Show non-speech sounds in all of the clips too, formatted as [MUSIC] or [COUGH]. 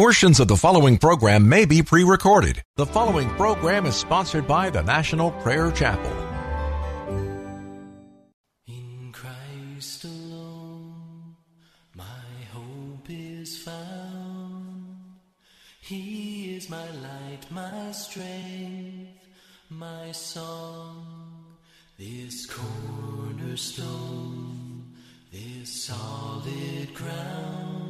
Portions of the following program may be pre recorded. The following program is sponsored by the National Prayer Chapel. In Christ alone, my hope is found. He is my light, my strength, my song. This cornerstone, this solid ground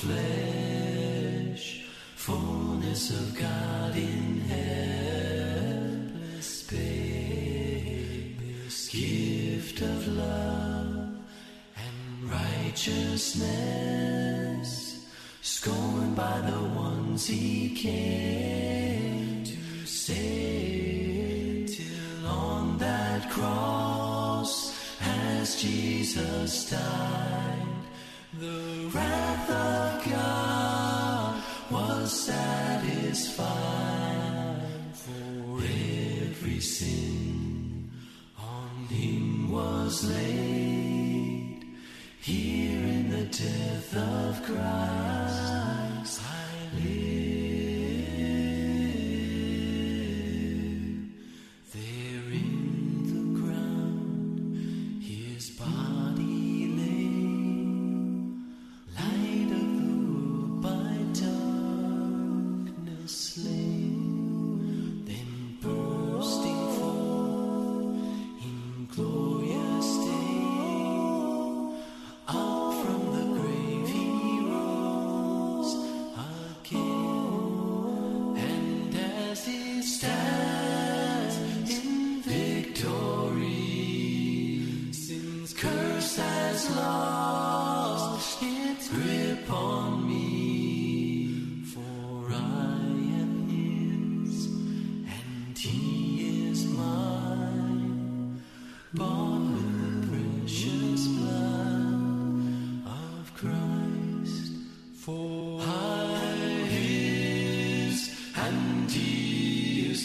flesh, fullness of God in helpless babe, this gift of love and righteousness, scorned by the ones he came to save. Till on that cross, as Jesus died, the wrath of satisfied for every sin on him was laid. Here in the death of Christ.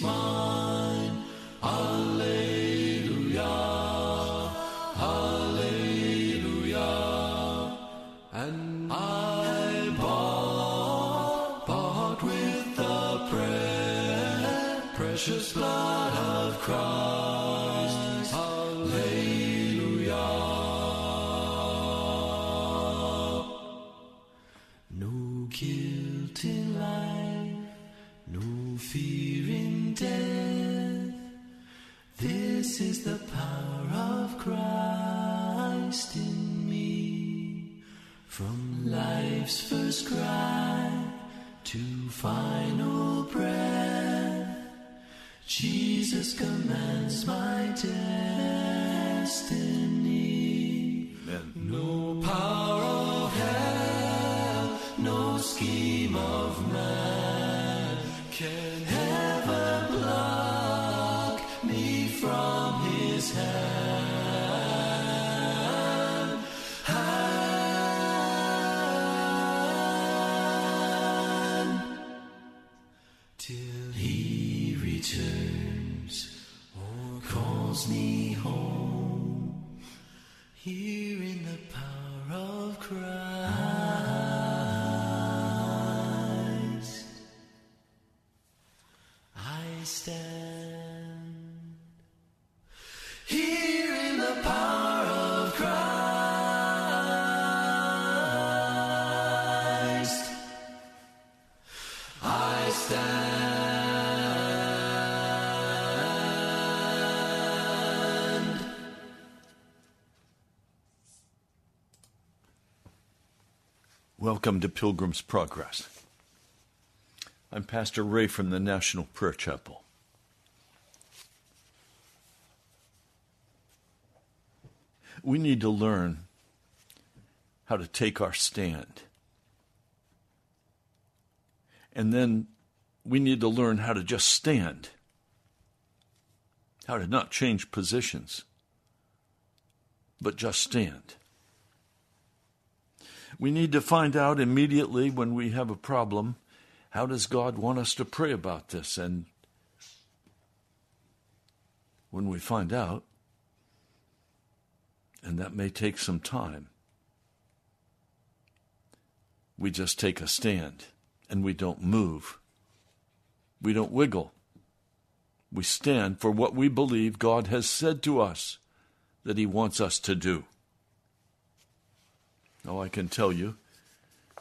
Is Welcome to Pilgrim's Progress. I'm Pastor Ray from the National Prayer Chapel. We need to learn how to take our stand. And then we need to learn how to just stand, how to not change positions, but just stand. We need to find out immediately when we have a problem how does God want us to pray about this? And when we find out, and that may take some time, we just take a stand and we don't move. We don't wiggle. We stand for what we believe God has said to us that He wants us to do. Now, I can tell you,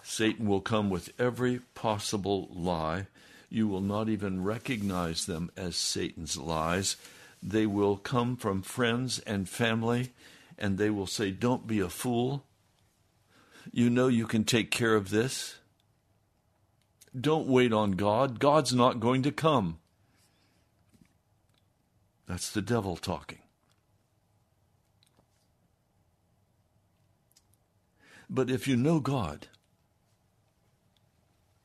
Satan will come with every possible lie. You will not even recognize them as Satan's lies. They will come from friends and family, and they will say, Don't be a fool. You know you can take care of this. Don't wait on God. God's not going to come. That's the devil talking. But if you know God,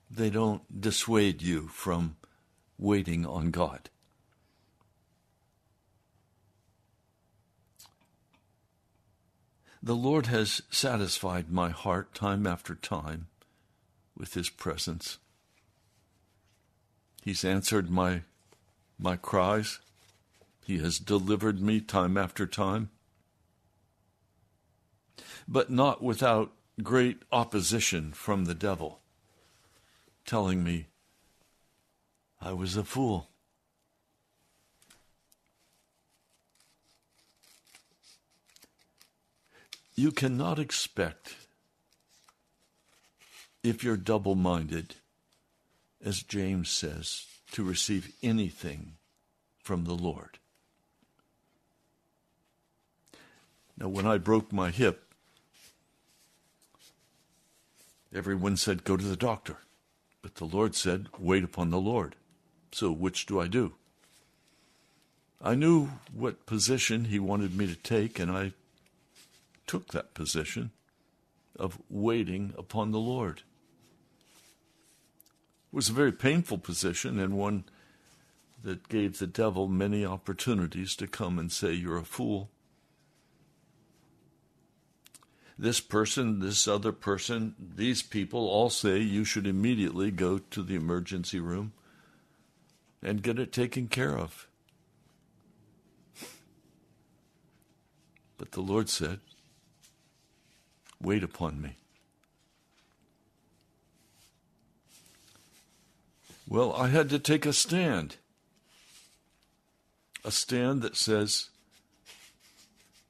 they don't dissuade you from waiting on God. The Lord has satisfied my heart time after time with His presence. He's answered my, my cries. He has delivered me time after time. But not without great opposition from the devil telling me I was a fool. You cannot expect, if you're double minded, as James says, to receive anything from the Lord. Now, when I broke my hip, everyone said, Go to the doctor. But the Lord said, Wait upon the Lord. So which do I do? I knew what position He wanted me to take, and I took that position of waiting upon the Lord. It was a very painful position and one that gave the devil many opportunities to come and say, You're a fool. This person, this other person, these people all say you should immediately go to the emergency room and get it taken care of. But the Lord said, Wait upon me. Well, I had to take a stand. A stand that says,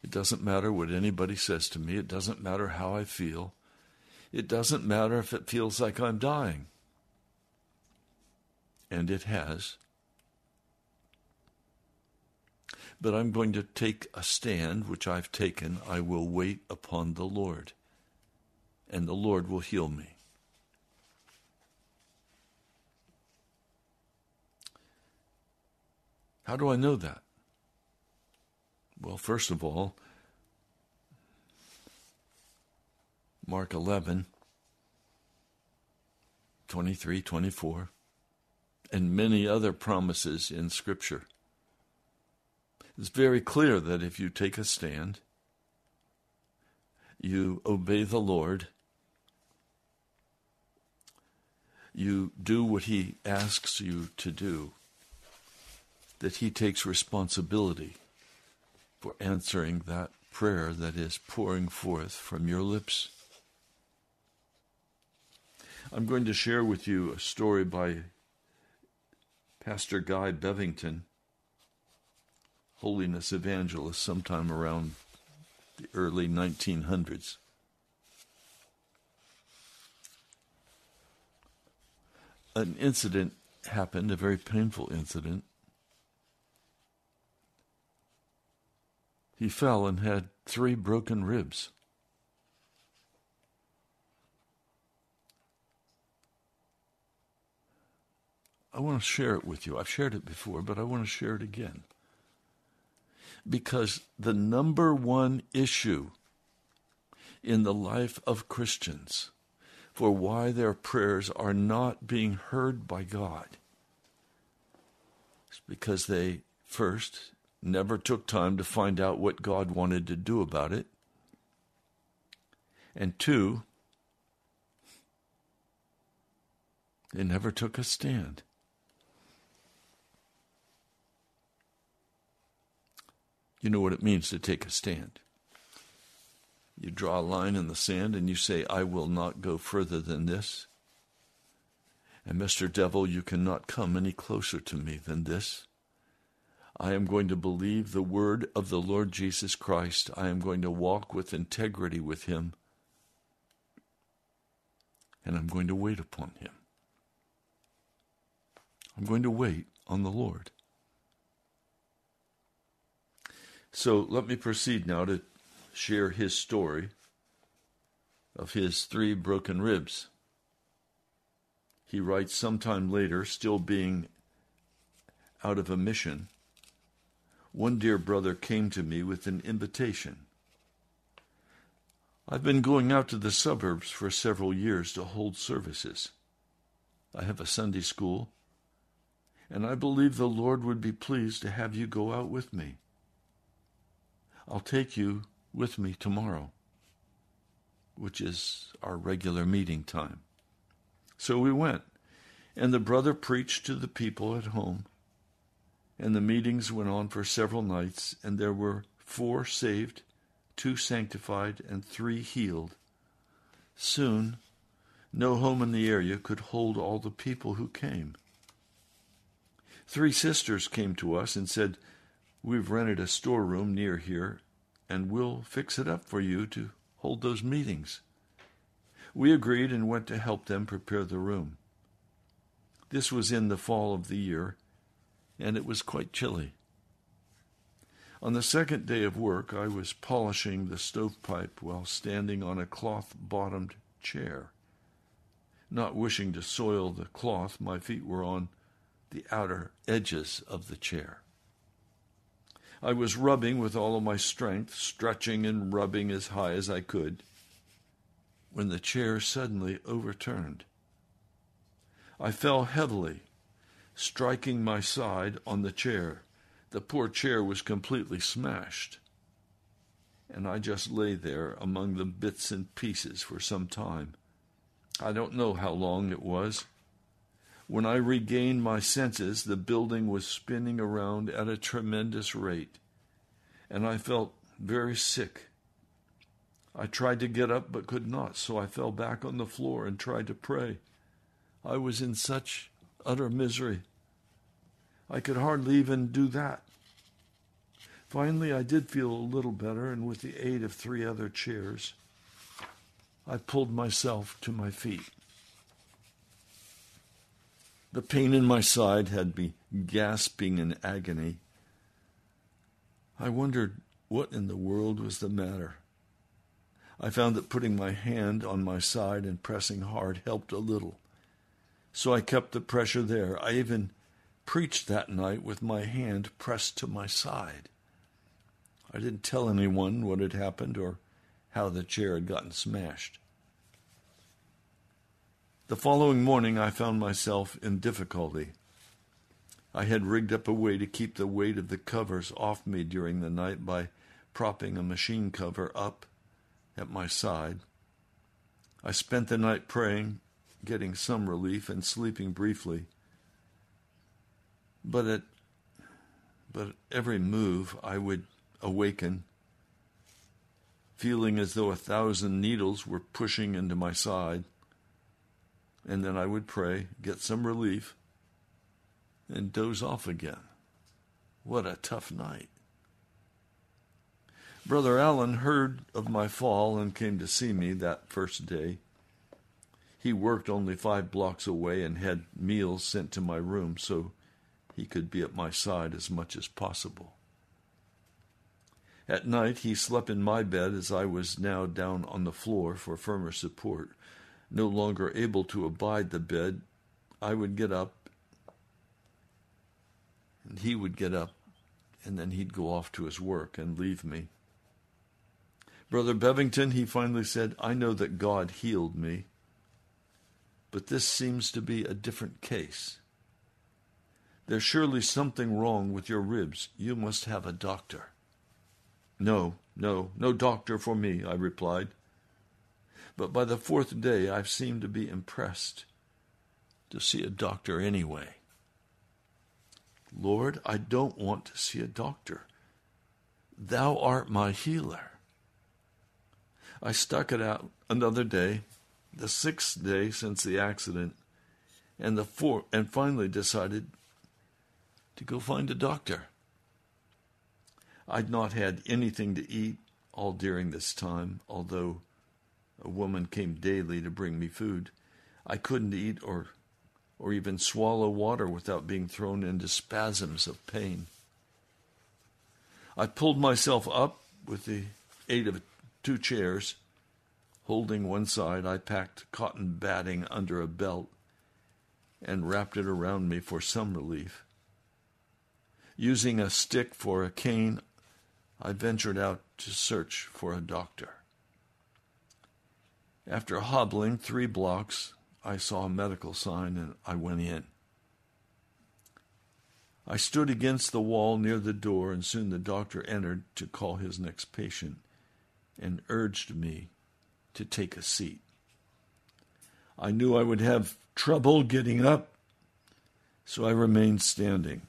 it doesn't matter what anybody says to me. It doesn't matter how I feel. It doesn't matter if it feels like I'm dying. And it has. But I'm going to take a stand, which I've taken. I will wait upon the Lord, and the Lord will heal me. How do I know that? Well, first of all, Mark 11, 23, 24, and many other promises in Scripture. It's very clear that if you take a stand, you obey the Lord, you do what He asks you to do, that He takes responsibility for answering that prayer that is pouring forth from your lips. I'm going to share with you a story by Pastor Guy Bevington, holiness evangelist, sometime around the early 1900s. An incident happened, a very painful incident. He fell and had three broken ribs. I want to share it with you. I've shared it before, but I want to share it again. Because the number one issue in the life of Christians for why their prayers are not being heard by God is because they first never took time to find out what God wanted to do about it. And two, they never took a stand. You know what it means to take a stand. You draw a line in the sand and you say, I will not go further than this. And Mr. Devil, you cannot come any closer to me than this. I am going to believe the word of the Lord Jesus Christ. I am going to walk with integrity with him. And I'm going to wait upon him. I'm going to wait on the Lord. So let me proceed now to share his story of his three broken ribs. He writes sometime later, still being out of a mission, one dear brother came to me with an invitation. I've been going out to the suburbs for several years to hold services. I have a Sunday school, and I believe the Lord would be pleased to have you go out with me. I'll take you with me tomorrow, which is our regular meeting time. So we went, and the brother preached to the people at home. And the meetings went on for several nights, and there were four saved, two sanctified, and three healed. Soon, no home in the area could hold all the people who came. Three sisters came to us and said, We've rented a storeroom near here, and we'll fix it up for you to hold those meetings. We agreed and went to help them prepare the room. This was in the fall of the year, and it was quite chilly. On the second day of work, I was polishing the stovepipe while standing on a cloth bottomed chair. Not wishing to soil the cloth, my feet were on the outer edges of the chair. I was rubbing with all of my strength, stretching and rubbing as high as I could, when the chair suddenly overturned. I fell heavily, striking my side on the chair. The poor chair was completely smashed, and I just lay there among the bits and pieces for some time. I don't know how long it was. When I regained my senses, the building was spinning around at a tremendous rate, and I felt very sick. I tried to get up but could not, so I fell back on the floor and tried to pray. I was in such utter misery. I could hardly even do that. Finally, I did feel a little better, and with the aid of three other chairs, I pulled myself to my feet. The pain in my side had me gasping in agony. I wondered what in the world was the matter. I found that putting my hand on my side and pressing hard helped a little. So I kept the pressure there. I even preached that night with my hand pressed to my side. I didn't tell anyone what had happened or how the chair had gotten smashed. The following morning, I found myself in difficulty. I had rigged up a way to keep the weight of the covers off me during the night by propping a machine cover up at my side. I spent the night praying, getting some relief, and sleeping briefly. But at, but every move, I would awaken, feeling as though a thousand needles were pushing into my side and then I would pray, get some relief, and doze off again. What a tough night. Brother Allen heard of my fall and came to see me that first day. He worked only five blocks away and had meals sent to my room so he could be at my side as much as possible. At night, he slept in my bed as I was now down on the floor for firmer support. No longer able to abide the bed, I would get up, and he would get up, and then he'd go off to his work and leave me. Brother Bevington, he finally said, I know that God healed me, but this seems to be a different case. There's surely something wrong with your ribs. You must have a doctor. No, no, no doctor for me, I replied. But by the fourth day, I've seemed to be impressed to see a doctor anyway. Lord, I don't want to see a doctor. Thou art my healer. I stuck it out another day, the sixth day since the accident, and the four, and finally decided to go find a doctor. I'd not had anything to eat all during this time, although a woman came daily to bring me food. I couldn't eat or or even swallow water without being thrown into spasms of pain. I pulled myself up with the aid of two chairs. Holding one side, I packed cotton batting under a belt and wrapped it around me for some relief. Using a stick for a cane, I ventured out to search for a doctor. After hobbling three blocks, I saw a medical sign and I went in. I stood against the wall near the door, and soon the doctor entered to call his next patient and urged me to take a seat. I knew I would have trouble getting up, so I remained standing.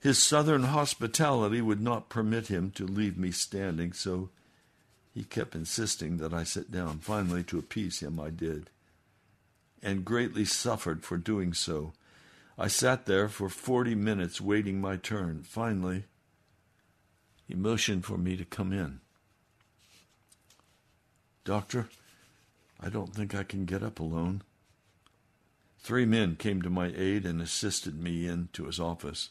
His southern hospitality would not permit him to leave me standing, so he kept insisting that I sit down. Finally, to appease him, I did, and greatly suffered for doing so. I sat there for forty minutes waiting my turn. Finally, he motioned for me to come in. Doctor, I don't think I can get up alone. Three men came to my aid and assisted me into his office.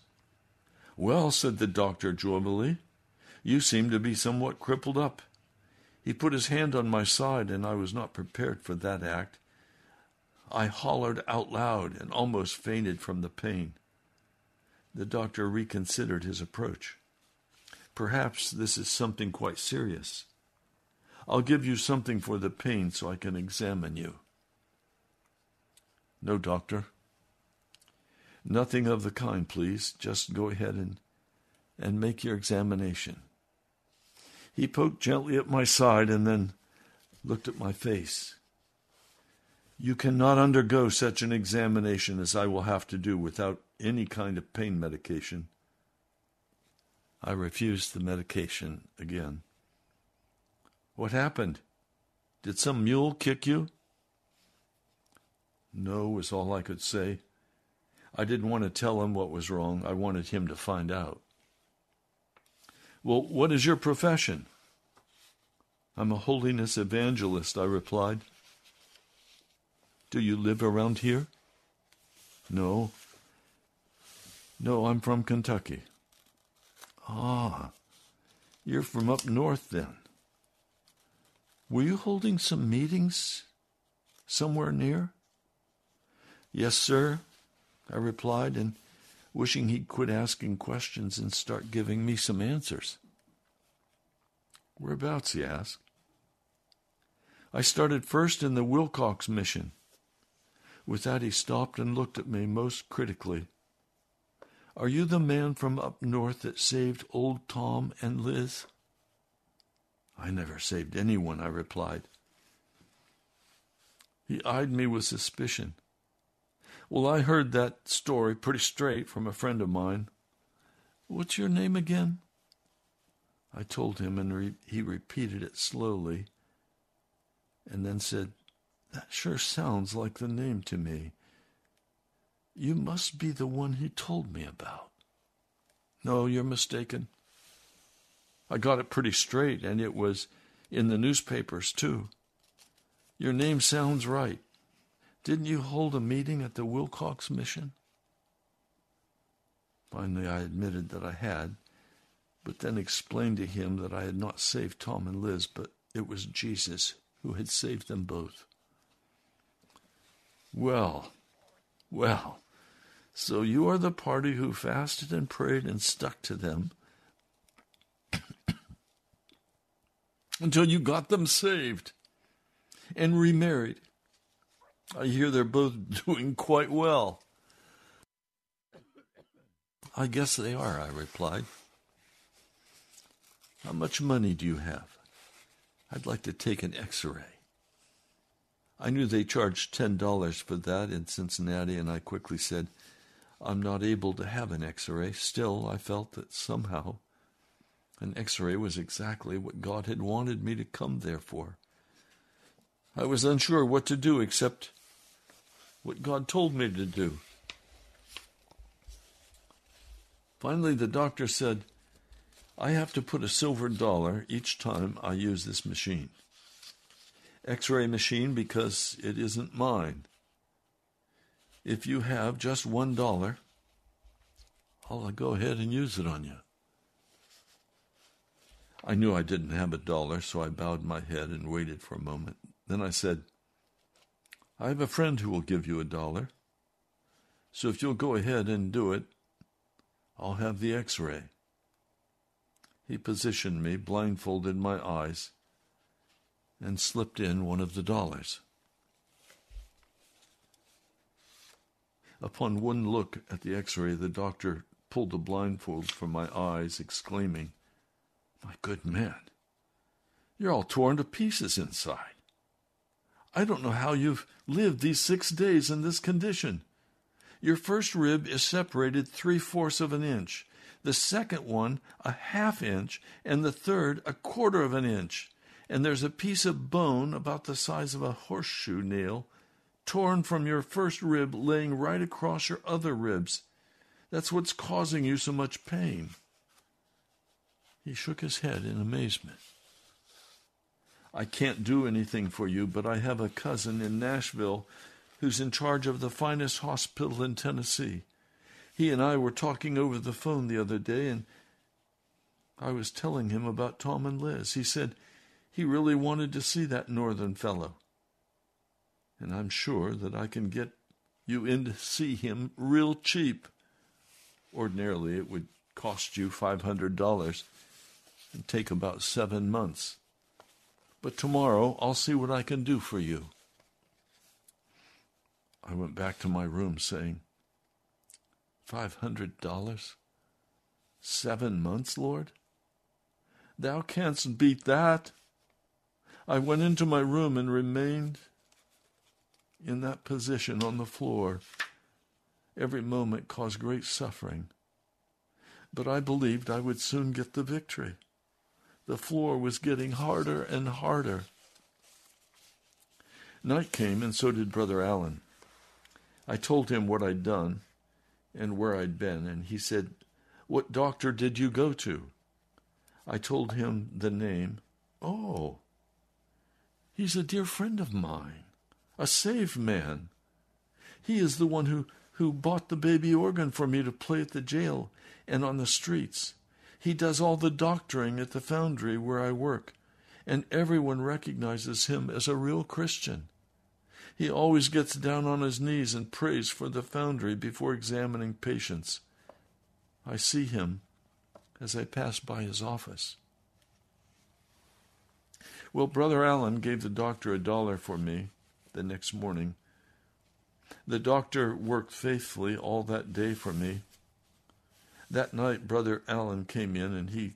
Well, said the doctor jovially, you seem to be somewhat crippled up. He put his hand on my side, and I was not prepared for that act. I hollered out loud and almost fainted from the pain. The doctor reconsidered his approach. Perhaps this is something quite serious. I'll give you something for the pain so I can examine you. No, doctor. Nothing of the kind, please. Just go ahead and, and make your examination. He poked gently at my side and then looked at my face. You cannot undergo such an examination as I will have to do without any kind of pain medication. I refused the medication again. What happened? Did some mule kick you? No, was all I could say. I didn't want to tell him what was wrong. I wanted him to find out. Well, what is your profession? I'm a holiness evangelist, I replied. Do you live around here? No. No, I'm from Kentucky. Ah, you're from up north then. Were you holding some meetings somewhere near? Yes, sir, I replied, and wishing he'd quit asking questions and start giving me some answers. Whereabouts? he asked. I started first in the Wilcox Mission. With that, he stopped and looked at me most critically. Are you the man from up north that saved old Tom and Liz? I never saved anyone, I replied. He eyed me with suspicion. Well, I heard that story pretty straight from a friend of mine. What's your name again? I told him, and re- he repeated it slowly, and then said, That sure sounds like the name to me. You must be the one he told me about. No, you're mistaken. I got it pretty straight, and it was in the newspapers, too. Your name sounds right. Didn't you hold a meeting at the Wilcox Mission? Finally, I admitted that I had, but then explained to him that I had not saved Tom and Liz, but it was Jesus who had saved them both. Well, well, so you are the party who fasted and prayed and stuck to them [CLEARS THROAT] until you got them saved and remarried. I hear they're both [LAUGHS] doing quite well. I guess they are, I replied. How much money do you have? I'd like to take an x ray. I knew they charged $10 for that in Cincinnati, and I quickly said, I'm not able to have an x ray. Still, I felt that somehow an x ray was exactly what God had wanted me to come there for. I was unsure what to do except what God told me to do. Finally, the doctor said, I have to put a silver dollar each time I use this machine. X ray machine because it isn't mine. If you have just one dollar, I'll go ahead and use it on you. I knew I didn't have a dollar, so I bowed my head and waited for a moment. Then I said, I have a friend who will give you a dollar. So if you'll go ahead and do it, I'll have the x ray. He positioned me, blindfolded my eyes, and slipped in one of the dollars. Upon one look at the x ray, the doctor pulled the blindfold from my eyes, exclaiming, My good man, you're all torn to pieces inside. I don't know how you've lived these six days in this condition. Your first rib is separated three fourths of an inch, the second one a half inch, and the third a quarter of an inch. And there's a piece of bone about the size of a horseshoe nail torn from your first rib laying right across your other ribs. That's what's causing you so much pain. He shook his head in amazement. I can't do anything for you, but I have a cousin in Nashville who's in charge of the finest hospital in Tennessee. He and I were talking over the phone the other day, and I was telling him about Tom and Liz. He said he really wanted to see that northern fellow. And I'm sure that I can get you in to see him real cheap. Ordinarily, it would cost you $500 and take about seven months but tomorrow I'll see what I can do for you. I went back to my room saying, Five hundred dollars? Seven months, Lord? Thou canst beat that. I went into my room and remained in that position on the floor. Every moment caused great suffering, but I believed I would soon get the victory. The floor was getting harder and harder. Night came, and so did Brother Allen. I told him what I'd done and where I'd been, and he said, What doctor did you go to? I told him the name. Oh, he's a dear friend of mine, a saved man. He is the one who, who bought the baby organ for me to play at the jail and on the streets. He does all the doctoring at the foundry where I work, and everyone recognizes him as a real Christian. He always gets down on his knees and prays for the foundry before examining patients. I see him as I pass by his office. Well, Brother Allen gave the doctor a dollar for me the next morning. The doctor worked faithfully all that day for me. That night, Brother Allen came in and he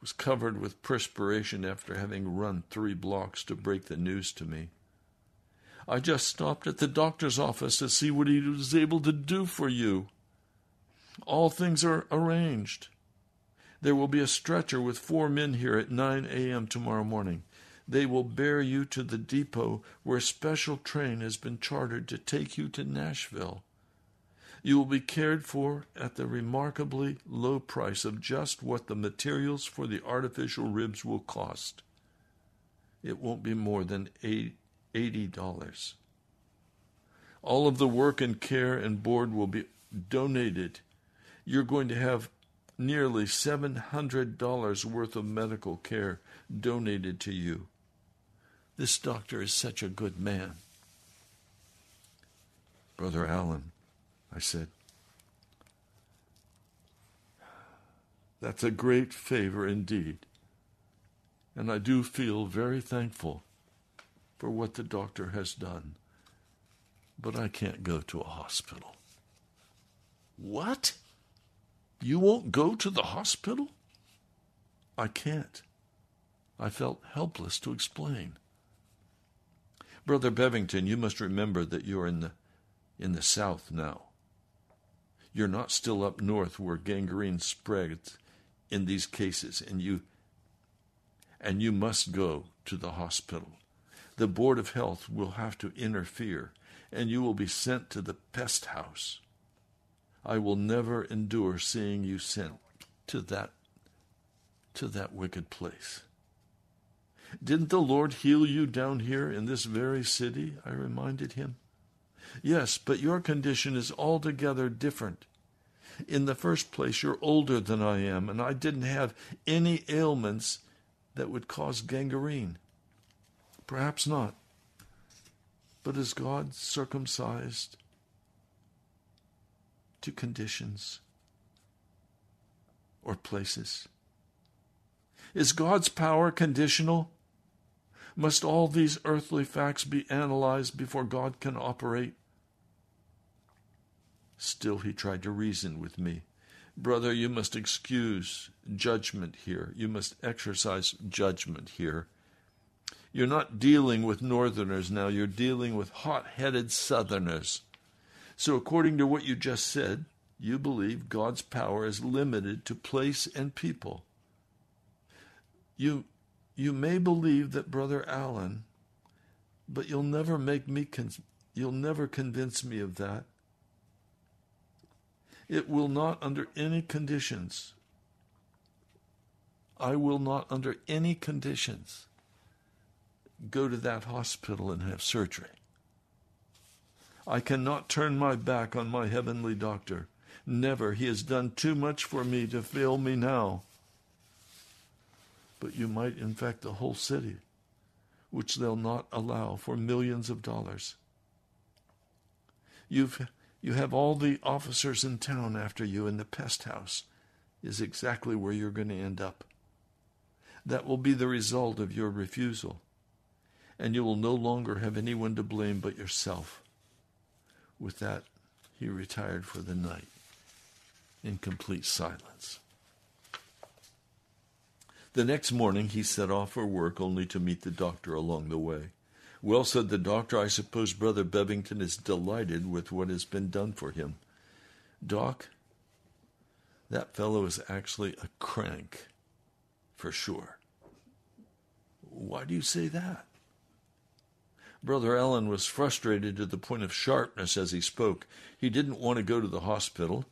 was covered with perspiration after having run three blocks to break the news to me. I just stopped at the doctor's office to see what he was able to do for you. All things are arranged. There will be a stretcher with four men here at 9 a.m. tomorrow morning. They will bear you to the depot where a special train has been chartered to take you to Nashville. You will be cared for at the remarkably low price of just what the materials for the artificial ribs will cost. It won't be more than $80. All of the work and care and board will be donated. You're going to have nearly $700 worth of medical care donated to you. This doctor is such a good man. Brother Allen, I said, that's a great favor indeed. And I do feel very thankful for what the doctor has done. But I can't go to a hospital. What? You won't go to the hospital? I can't. I felt helpless to explain. Brother Bevington, you must remember that you're in the in the south now. You're not still up north where gangrene spreads in these cases and you and you must go to the hospital. The board of health will have to interfere and you will be sent to the pest house. I will never endure seeing you sent to that to that wicked place. Didn't the Lord heal you down here in this very city? I reminded him. Yes, but your condition is altogether different. In the first place, you're older than I am, and I didn't have any ailments that would cause gangrene. Perhaps not. But is God circumcised to conditions or places? Is God's power conditional? Must all these earthly facts be analyzed before God can operate? Still, he tried to reason with me. Brother, you must excuse judgment here. You must exercise judgment here. You're not dealing with northerners now, you're dealing with hot headed southerners. So, according to what you just said, you believe God's power is limited to place and people. You you may believe that Brother Allen, but you'll never make me con- you'll never convince me of that. It will not under any conditions. I will not under any conditions go to that hospital and have surgery. I cannot turn my back on my heavenly doctor. Never. He has done too much for me to fail me now but you might infect the whole city, which they'll not allow for millions of dollars. You've, you have all the officers in town after you, and the pest house is exactly where you're going to end up. That will be the result of your refusal, and you will no longer have anyone to blame but yourself. With that, he retired for the night in complete silence. The next morning he set off for work only to meet the doctor along the way. Well, said the doctor, I suppose Brother Bevington is delighted with what has been done for him. Doc, that fellow is actually a crank, for sure. Why do you say that? Brother Allen was frustrated to the point of sharpness as he spoke. He didn't want to go to the hospital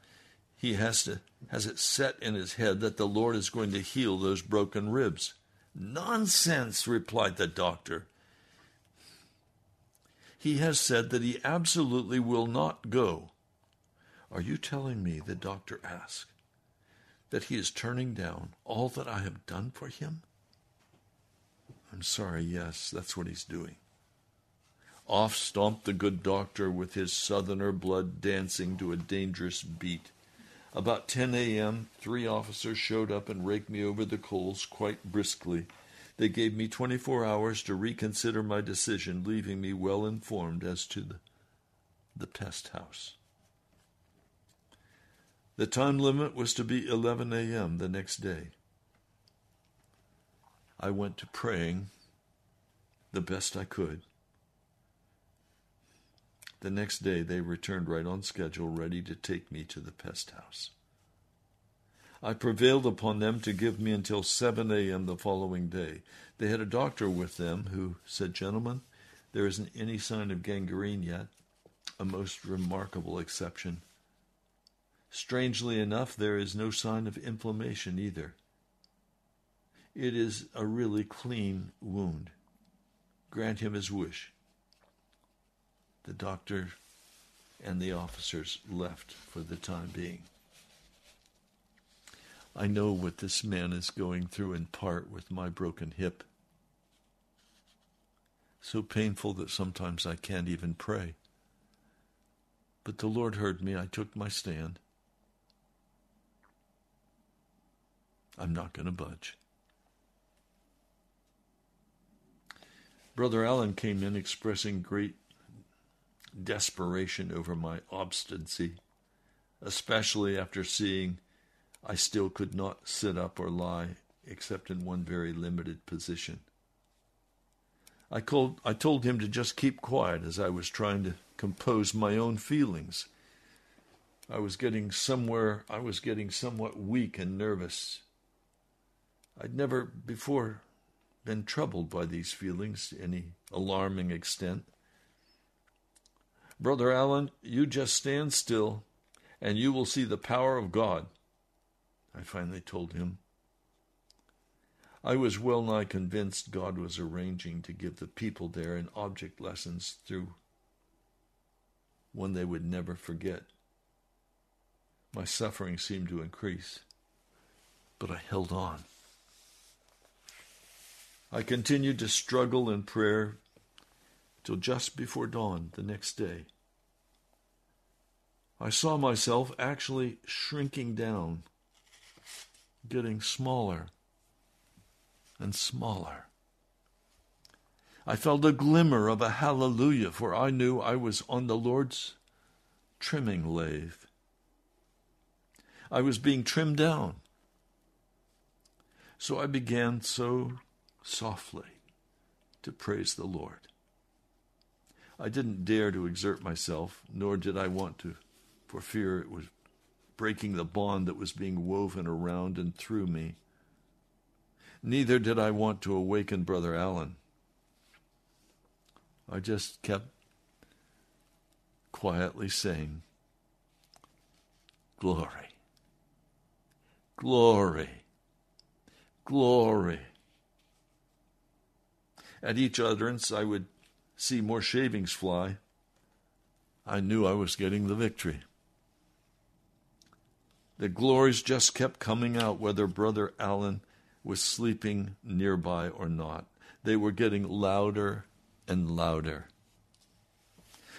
he has to has it set in his head that the Lord is going to heal those broken ribs. Nonsense, replied the doctor. He has said that he absolutely will not go. Are you telling me, the doctor asked, that he is turning down all that I have done for him? I'm sorry, yes, that's what he's doing. Off stomped the good doctor with his southerner blood dancing to a dangerous beat. About 10 a.m., three officers showed up and raked me over the coals quite briskly. They gave me 24 hours to reconsider my decision, leaving me well informed as to the, the pest house. The time limit was to be 11 a.m. the next day. I went to praying the best I could. The next day, they returned right on schedule, ready to take me to the pest house. I prevailed upon them to give me until 7 a.m. the following day. They had a doctor with them who said, Gentlemen, there isn't any sign of gangrene yet, a most remarkable exception. Strangely enough, there is no sign of inflammation either. It is a really clean wound. Grant him his wish. The doctor and the officers left for the time being. I know what this man is going through in part with my broken hip. So painful that sometimes I can't even pray. But the Lord heard me. I took my stand. I'm not going to budge. Brother Allen came in expressing great desperation over my obstinacy, especially after seeing I still could not sit up or lie except in one very limited position. I, called, I told him to just keep quiet as I was trying to compose my own feelings. I was getting somewhere, I was getting somewhat weak and nervous. I'd never before been troubled by these feelings to any alarming extent. Brother Allen, you just stand still and you will see the power of God. I finally told him. I was well nigh convinced God was arranging to give the people there an object lessons through one they would never forget. My suffering seemed to increase, but I held on. I continued to struggle in prayer till just before dawn the next day. I saw myself actually shrinking down getting smaller and smaller. I felt a glimmer of a hallelujah, for I knew I was on the Lord's trimming lathe. I was being trimmed down. So I began so softly to praise the Lord. I didn't dare to exert myself, nor did I want to, for fear it was breaking the bond that was being woven around and through me. Neither did I want to awaken Brother Allen. I just kept quietly saying, Glory, glory, glory. At each utterance, I would see more shavings fly. I knew I was getting the victory. The glories just kept coming out, whether Brother Allen was sleeping nearby or not. They were getting louder and louder.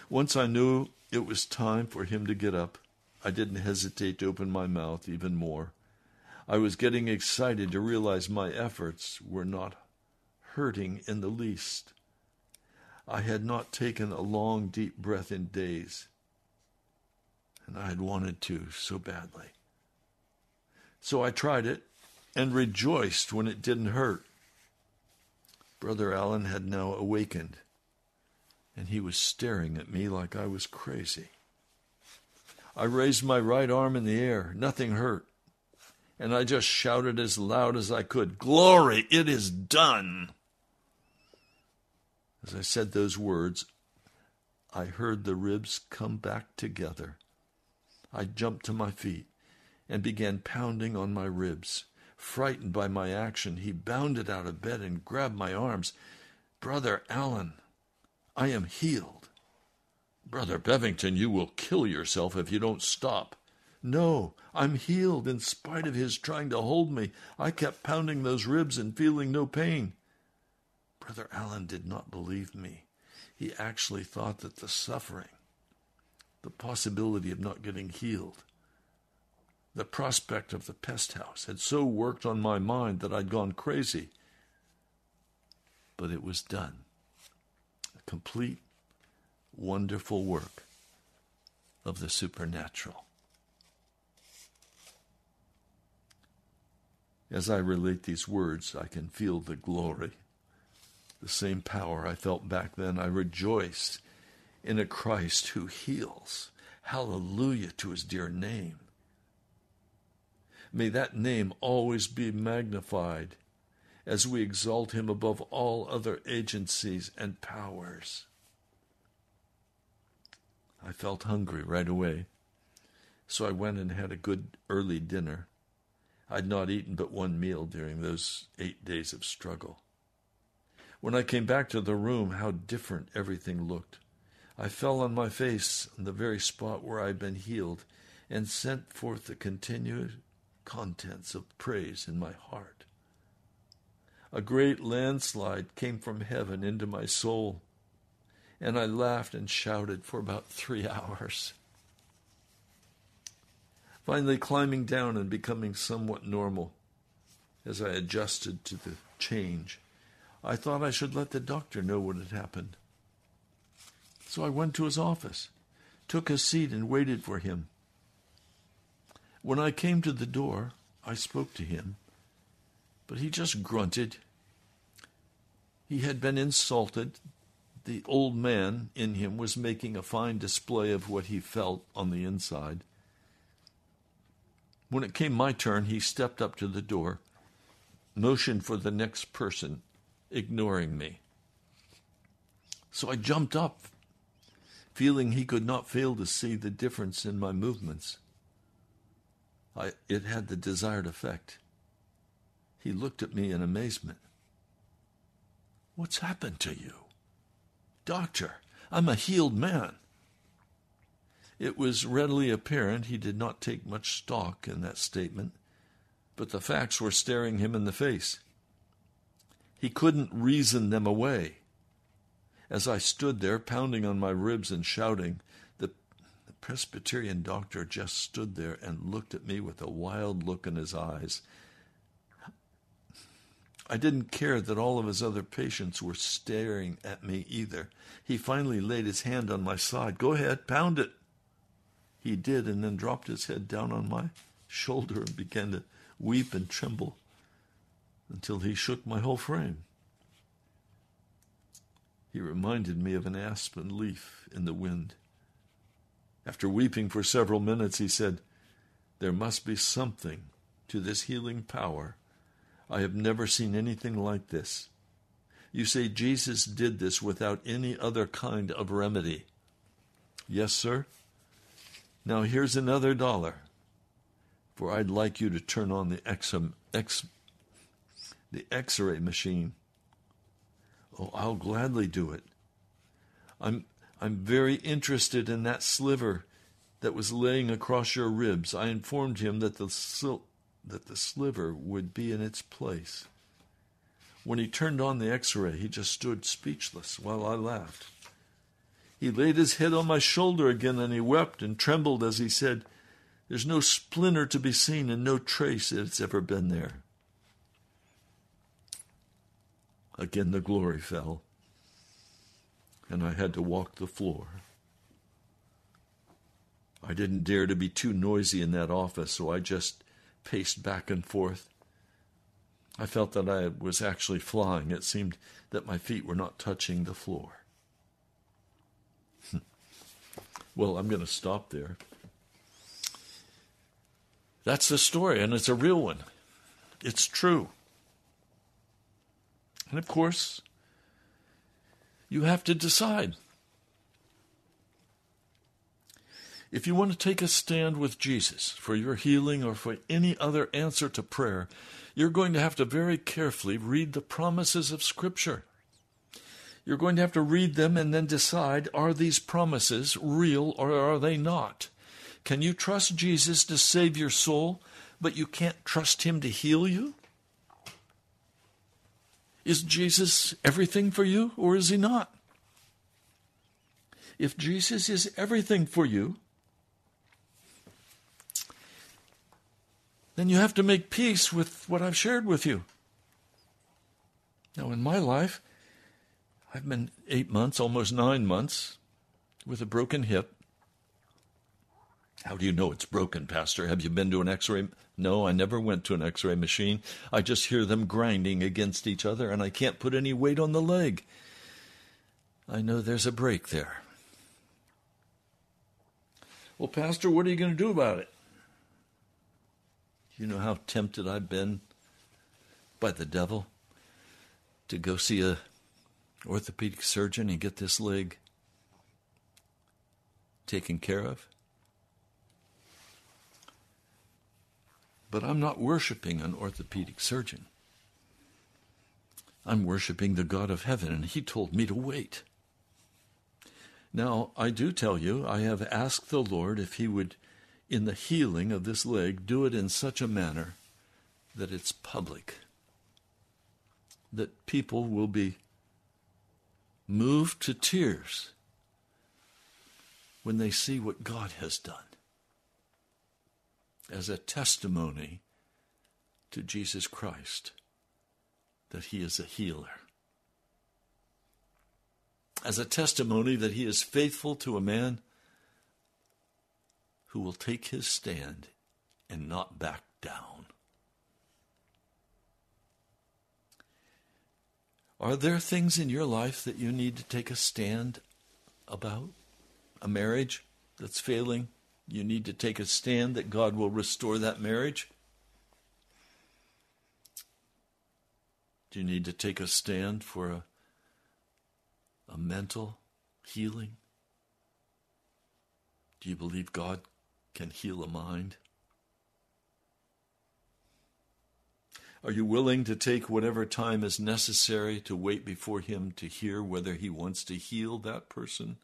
Once I knew it was time for him to get up, I didn't hesitate to open my mouth even more. I was getting excited to realize my efforts were not hurting in the least. I had not taken a long, deep breath in days, and I had wanted to so badly. So I tried it and rejoiced when it didn't hurt. Brother Allen had now awakened, and he was staring at me like I was crazy. I raised my right arm in the air. Nothing hurt. And I just shouted as loud as I could, Glory, it is done. As I said those words, I heard the ribs come back together. I jumped to my feet and began pounding on my ribs. Frightened by my action, he bounded out of bed and grabbed my arms. Brother Allen, I am healed. Brother Bevington, you will kill yourself if you don't stop. No, I'm healed in spite of his trying to hold me. I kept pounding those ribs and feeling no pain. Brother Allen did not believe me. He actually thought that the suffering, the possibility of not getting healed, the prospect of the pest house had so worked on my mind that I'd gone crazy. But it was done. A complete, wonderful work of the supernatural. As I relate these words, I can feel the glory, the same power I felt back then. I rejoice in a Christ who heals. Hallelujah to his dear name. May that name always be magnified as we exalt him above all other agencies and powers. I felt hungry right away, so I went and had a good early dinner. I'd not eaten but one meal during those eight days of struggle. When I came back to the room, how different everything looked. I fell on my face on the very spot where I'd been healed and sent forth the continued contents of praise in my heart. A great landslide came from heaven into my soul, and I laughed and shouted for about three [LAUGHS] hours. Finally, climbing down and becoming somewhat normal as I adjusted to the change, I thought I should let the doctor know what had happened. So I went to his office, took a seat, and waited for him. When I came to the door, I spoke to him, but he just grunted. He had been insulted. The old man in him was making a fine display of what he felt on the inside. When it came my turn, he stepped up to the door, motioned for the next person, ignoring me. So I jumped up, feeling he could not fail to see the difference in my movements. I, it had the desired effect. He looked at me in amazement. What's happened to you? Doctor, I'm a healed man. It was readily apparent he did not take much stock in that statement, but the facts were staring him in the face. He couldn't reason them away. As I stood there, pounding on my ribs and shouting, the, the Presbyterian doctor just stood there and looked at me with a wild look in his eyes. I didn't care that all of his other patients were staring at me either. He finally laid his hand on my side. Go ahead, pound it. He did, and then dropped his head down on my shoulder and began to weep and tremble until he shook my whole frame. He reminded me of an aspen leaf in the wind. After weeping for several minutes, he said, There must be something to this healing power. I have never seen anything like this. You say Jesus did this without any other kind of remedy. Yes, sir. Now here's another dollar, for I'd like you to turn on the X, X, the X-ray machine. Oh, I'll gladly do it. I'm, I'm very interested in that sliver that was laying across your ribs. I informed him that the, sil- that the sliver would be in its place. When he turned on the x ray, he just stood speechless while I laughed. He laid his head on my shoulder again and he wept and trembled as he said, There's no splinter to be seen and no trace that it's ever been there. Again the glory fell, and I had to walk the floor. I didn't dare to be too noisy in that office, so I just paced back and forth. I felt that I was actually flying. It seemed that my feet were not touching the floor. Hmm. well, I'm going to stop there. That's the story, and it's a real one. It's true. And of course, you have to decide. If you want to take a stand with Jesus for your healing or for any other answer to prayer, you're going to have to very carefully read the promises of Scripture. You're going to have to read them and then decide are these promises real or are they not? Can you trust Jesus to save your soul, but you can't trust Him to heal you? Is Jesus everything for you or is He not? If Jesus is everything for you, then you have to make peace with what I've shared with you. Now, in my life, I've been eight months, almost nine months, with a broken hip. How do you know it's broken, Pastor? Have you been to an x ray? No, I never went to an x ray machine. I just hear them grinding against each other, and I can't put any weight on the leg. I know there's a break there. Well, Pastor, what are you going to do about it? You know how tempted I've been by the devil to go see a orthopedic surgeon and get this leg taken care of. But I'm not worshiping an orthopedic surgeon. I'm worshiping the God of heaven, and He told me to wait. Now, I do tell you, I have asked the Lord if He would, in the healing of this leg, do it in such a manner that it's public, that people will be moved to tears when they see what God has done as a testimony to Jesus Christ that He is a healer, as a testimony that He is faithful to a man who will take his stand and not back down. Are there things in your life that you need to take a stand about? A marriage that's failing? You need to take a stand that God will restore that marriage? Do you need to take a stand for a, a mental healing? Do you believe God can heal a mind? Are you willing to take whatever time is necessary to wait before Him to hear whether He wants to heal that person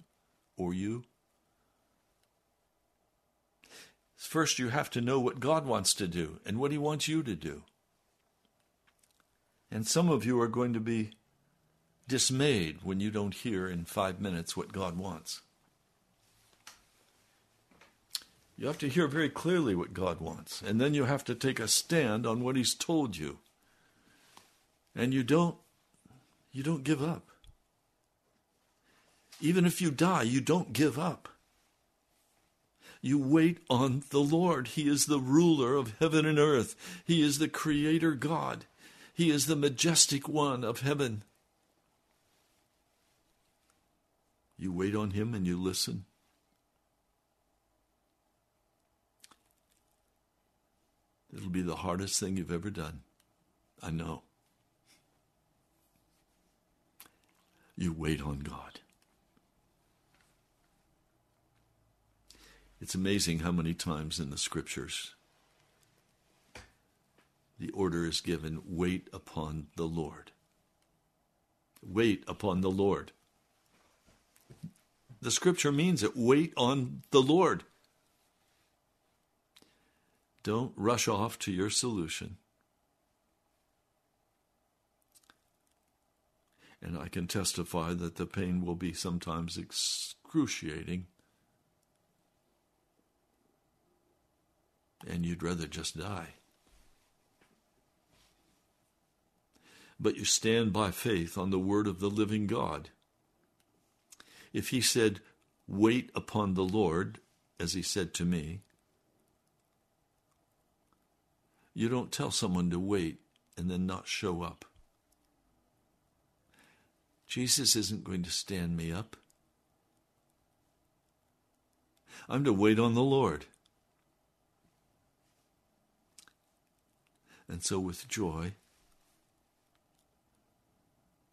or you? First, you have to know what God wants to do and what He wants you to do. And some of you are going to be dismayed when you don't hear in five minutes what God wants. You have to hear very clearly what God wants, and then you have to take a stand on what He's told you. And you don't you don't give up. Even if you die, you don't give up. You wait on the Lord. He is the ruler of heaven and earth. He is the creator God. He is the majestic one of heaven. You wait on him and you listen. It'll be the hardest thing you've ever done. I know. You wait on God. It's amazing how many times in the scriptures the order is given wait upon the Lord. Wait upon the Lord. The scripture means it wait on the Lord. Don't rush off to your solution. And I can testify that the pain will be sometimes excruciating. And you'd rather just die. But you stand by faith on the word of the living God. If he said, Wait upon the Lord, as he said to me, You don't tell someone to wait and then not show up. Jesus isn't going to stand me up. I'm to wait on the Lord. And so, with joy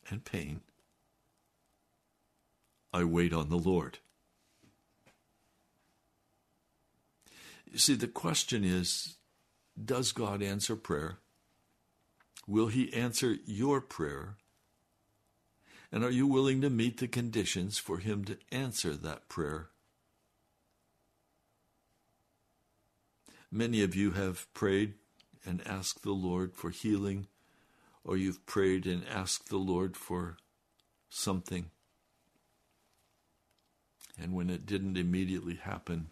and pain, I wait on the Lord. You see, the question is does God answer prayer? Will He answer your prayer? And are you willing to meet the conditions for Him to answer that prayer? Many of you have prayed and asked the Lord for healing, or you've prayed and asked the Lord for something. And when it didn't immediately happen,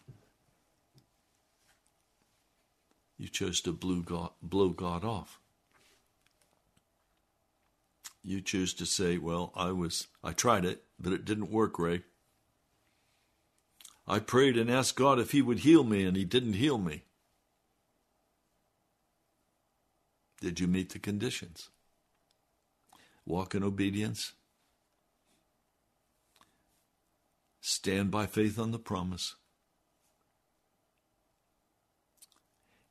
You chose to blow God, blow God off. You choose to say, "Well, I was I tried it, but it didn't work, Ray. I prayed and asked God if he would heal me and he didn't heal me." Did you meet the conditions? Walk in obedience. Stand by faith on the promise.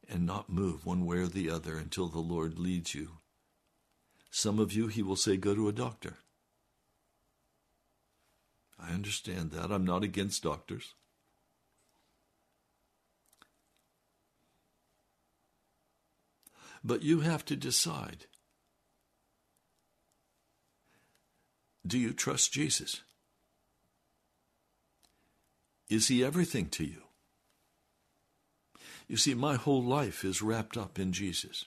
and not move one way or the other until the Lord leads you. Some of you, He will say, go to a doctor. I understand that. I'm not against doctors. But you have to decide do you trust Jesus? Is he everything to you? You see, my whole life is wrapped up in Jesus.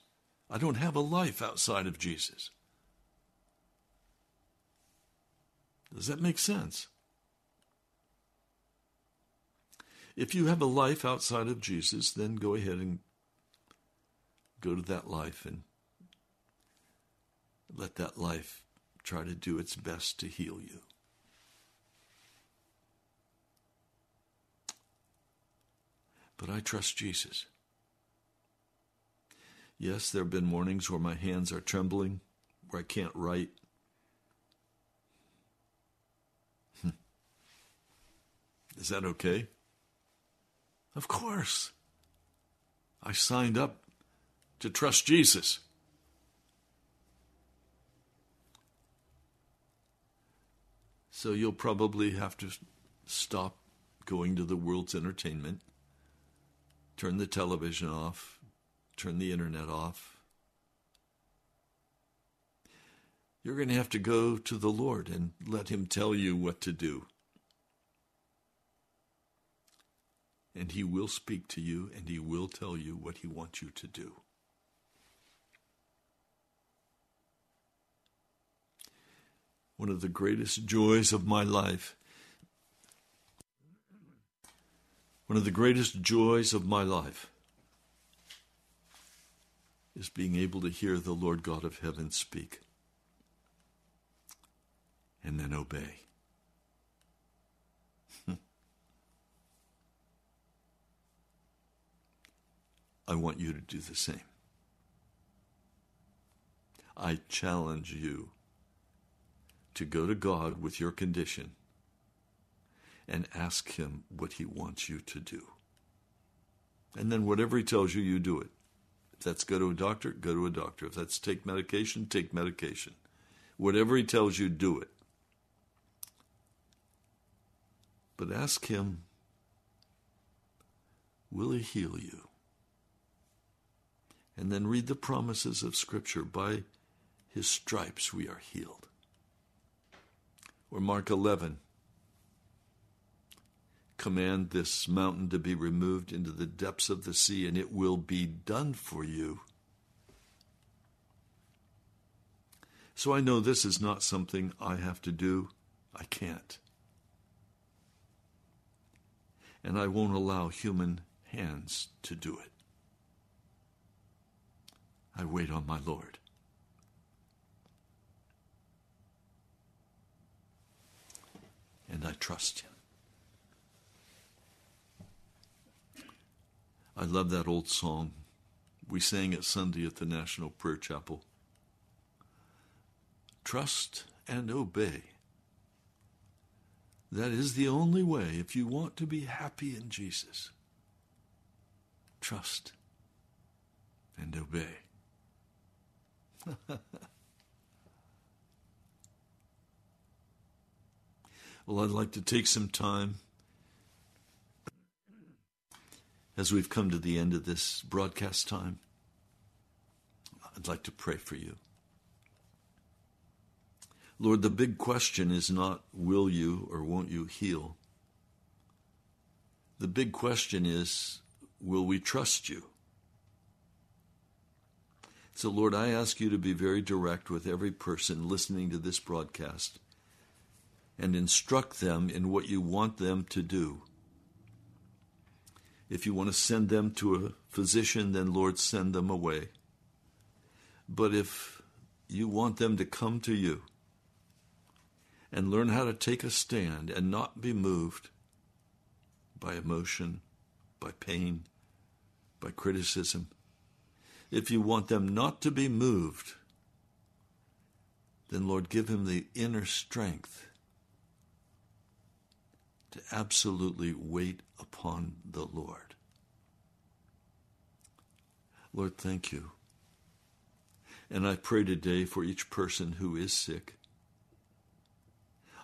I don't have a life outside of Jesus. Does that make sense? If you have a life outside of Jesus, then go ahead and go to that life and let that life try to do its best to heal you. But I trust Jesus. Yes, there have been mornings where my hands are trembling, where I can't write. Hmm. Is that okay? Of course. I signed up to trust Jesus. So you'll probably have to stop going to the world's entertainment, turn the television off, turn the internet off. You're going to have to go to the Lord and let Him tell you what to do. And He will speak to you and He will tell you what He wants you to do. One of the greatest joys of my life. One of the greatest joys of my life is being able to hear the Lord God of heaven speak and then obey. [LAUGHS] I want you to do the same. I challenge you to go to God with your condition and ask Him what He wants you to do. And then whatever He tells you, you do it. If that's go to a doctor, go to a doctor. If that's take medication, take medication. Whatever He tells you, do it. But ask Him, will He heal you? And then read the promises of Scripture. By His stripes we are healed or Mark 11. Command this mountain to be removed into the depths of the sea, and it will be done for you. So I know this is not something I have to do. I can't. And I won't allow human hands to do it. I wait on my Lord. And I trust Him. I love that old song. We sang it Sunday at the National Prayer Chapel. Trust and obey. That is the only way if you want to be happy in Jesus. Trust and obey. [LAUGHS] Well, I'd like to take some time as we've come to the end of this broadcast time. I'd like to pray for you. Lord, the big question is not will you or won't you heal? The big question is will we trust you? So, Lord, I ask you to be very direct with every person listening to this broadcast and instruct them in what you want them to do. If you want to send them to a physician, then Lord, send them away. But if you want them to come to you and learn how to take a stand and not be moved by emotion, by pain, by criticism, if you want them not to be moved, then Lord, give him the inner strength to absolutely wait upon the Lord. Lord, thank you. And I pray today for each person who is sick.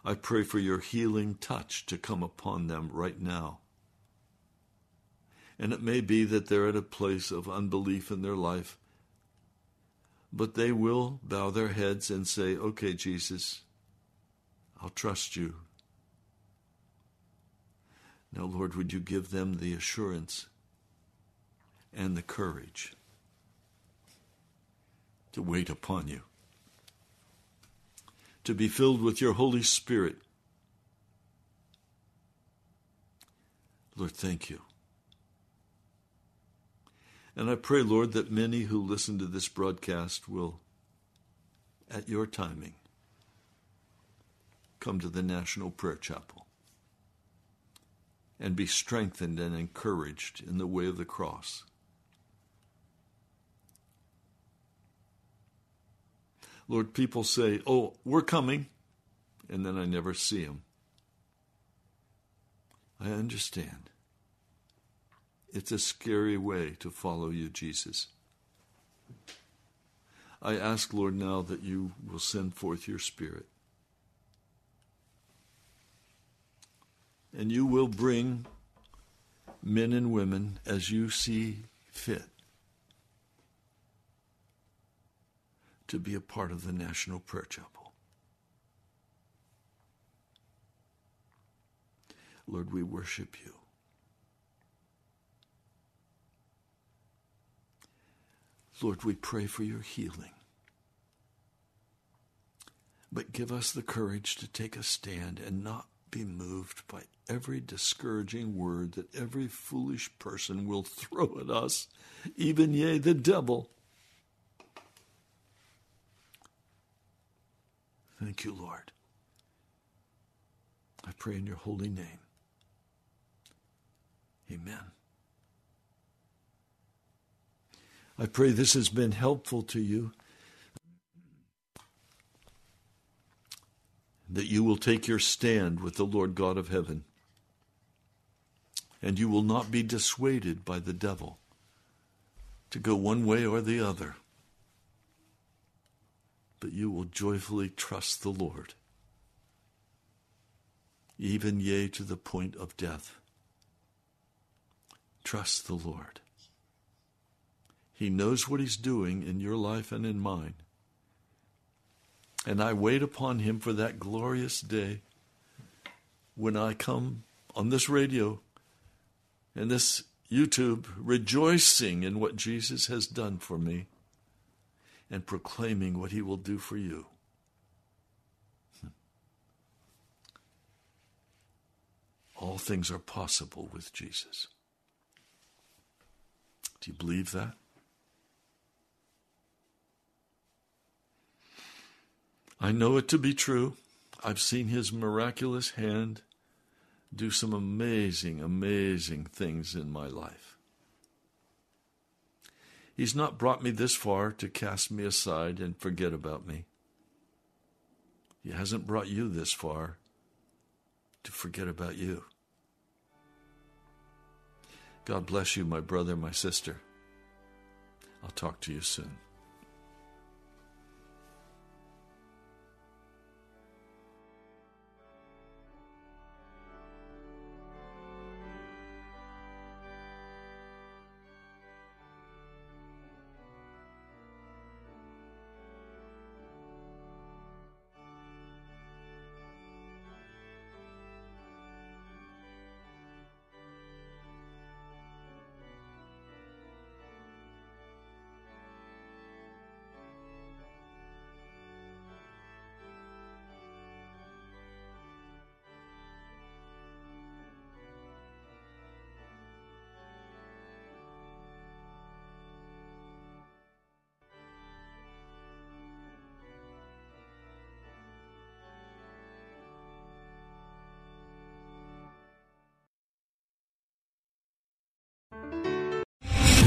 I pray for your healing touch to come upon them right now. And it may be that they're at a place of unbelief in their life, but they will bow their heads and say, Okay, Jesus, I'll trust you. Now, Lord, would you give them the assurance and the courage to wait upon you, to be filled with your Holy Spirit. Lord, thank you. And I pray, Lord, that many who listen to this broadcast will, at your timing, come to the National Prayer Chapel and be strengthened and encouraged in the way of the cross. Lord, people say, Oh, we're coming, and then I never see them. I understand. It's a scary way to follow you, Jesus. I ask, Lord, now that you will send forth your Spirit. And you will bring men and women as you see fit to be a part of the National Prayer Chapel. Lord, we worship you. Lord, we pray for your healing. But give us the courage to take a stand and not be moved by every discouraging word that every foolish person will throw at us, even yea, the devil. Thank you, Lord. I pray in your holy name. Amen. I pray this has been helpful to you. That you will take your stand with the Lord God of heaven. And you will not be dissuaded by the devil to go one way or the other. But you will joyfully trust the Lord, even yea to the point of death. Trust the Lord. He knows what He's doing in your life and in mine. And I wait upon Him for that glorious day when I come on this radio and this YouTube rejoicing in what Jesus has done for me and proclaiming what He will do for you. Hmm. All things are possible with Jesus. Do you believe that? I know it to be true. I've seen his miraculous hand do some amazing, amazing things in my life. He's not brought me this far to cast me aside and forget about me. He hasn't brought you this far to forget about you. God bless you, my brother, my sister. I'll talk to you soon.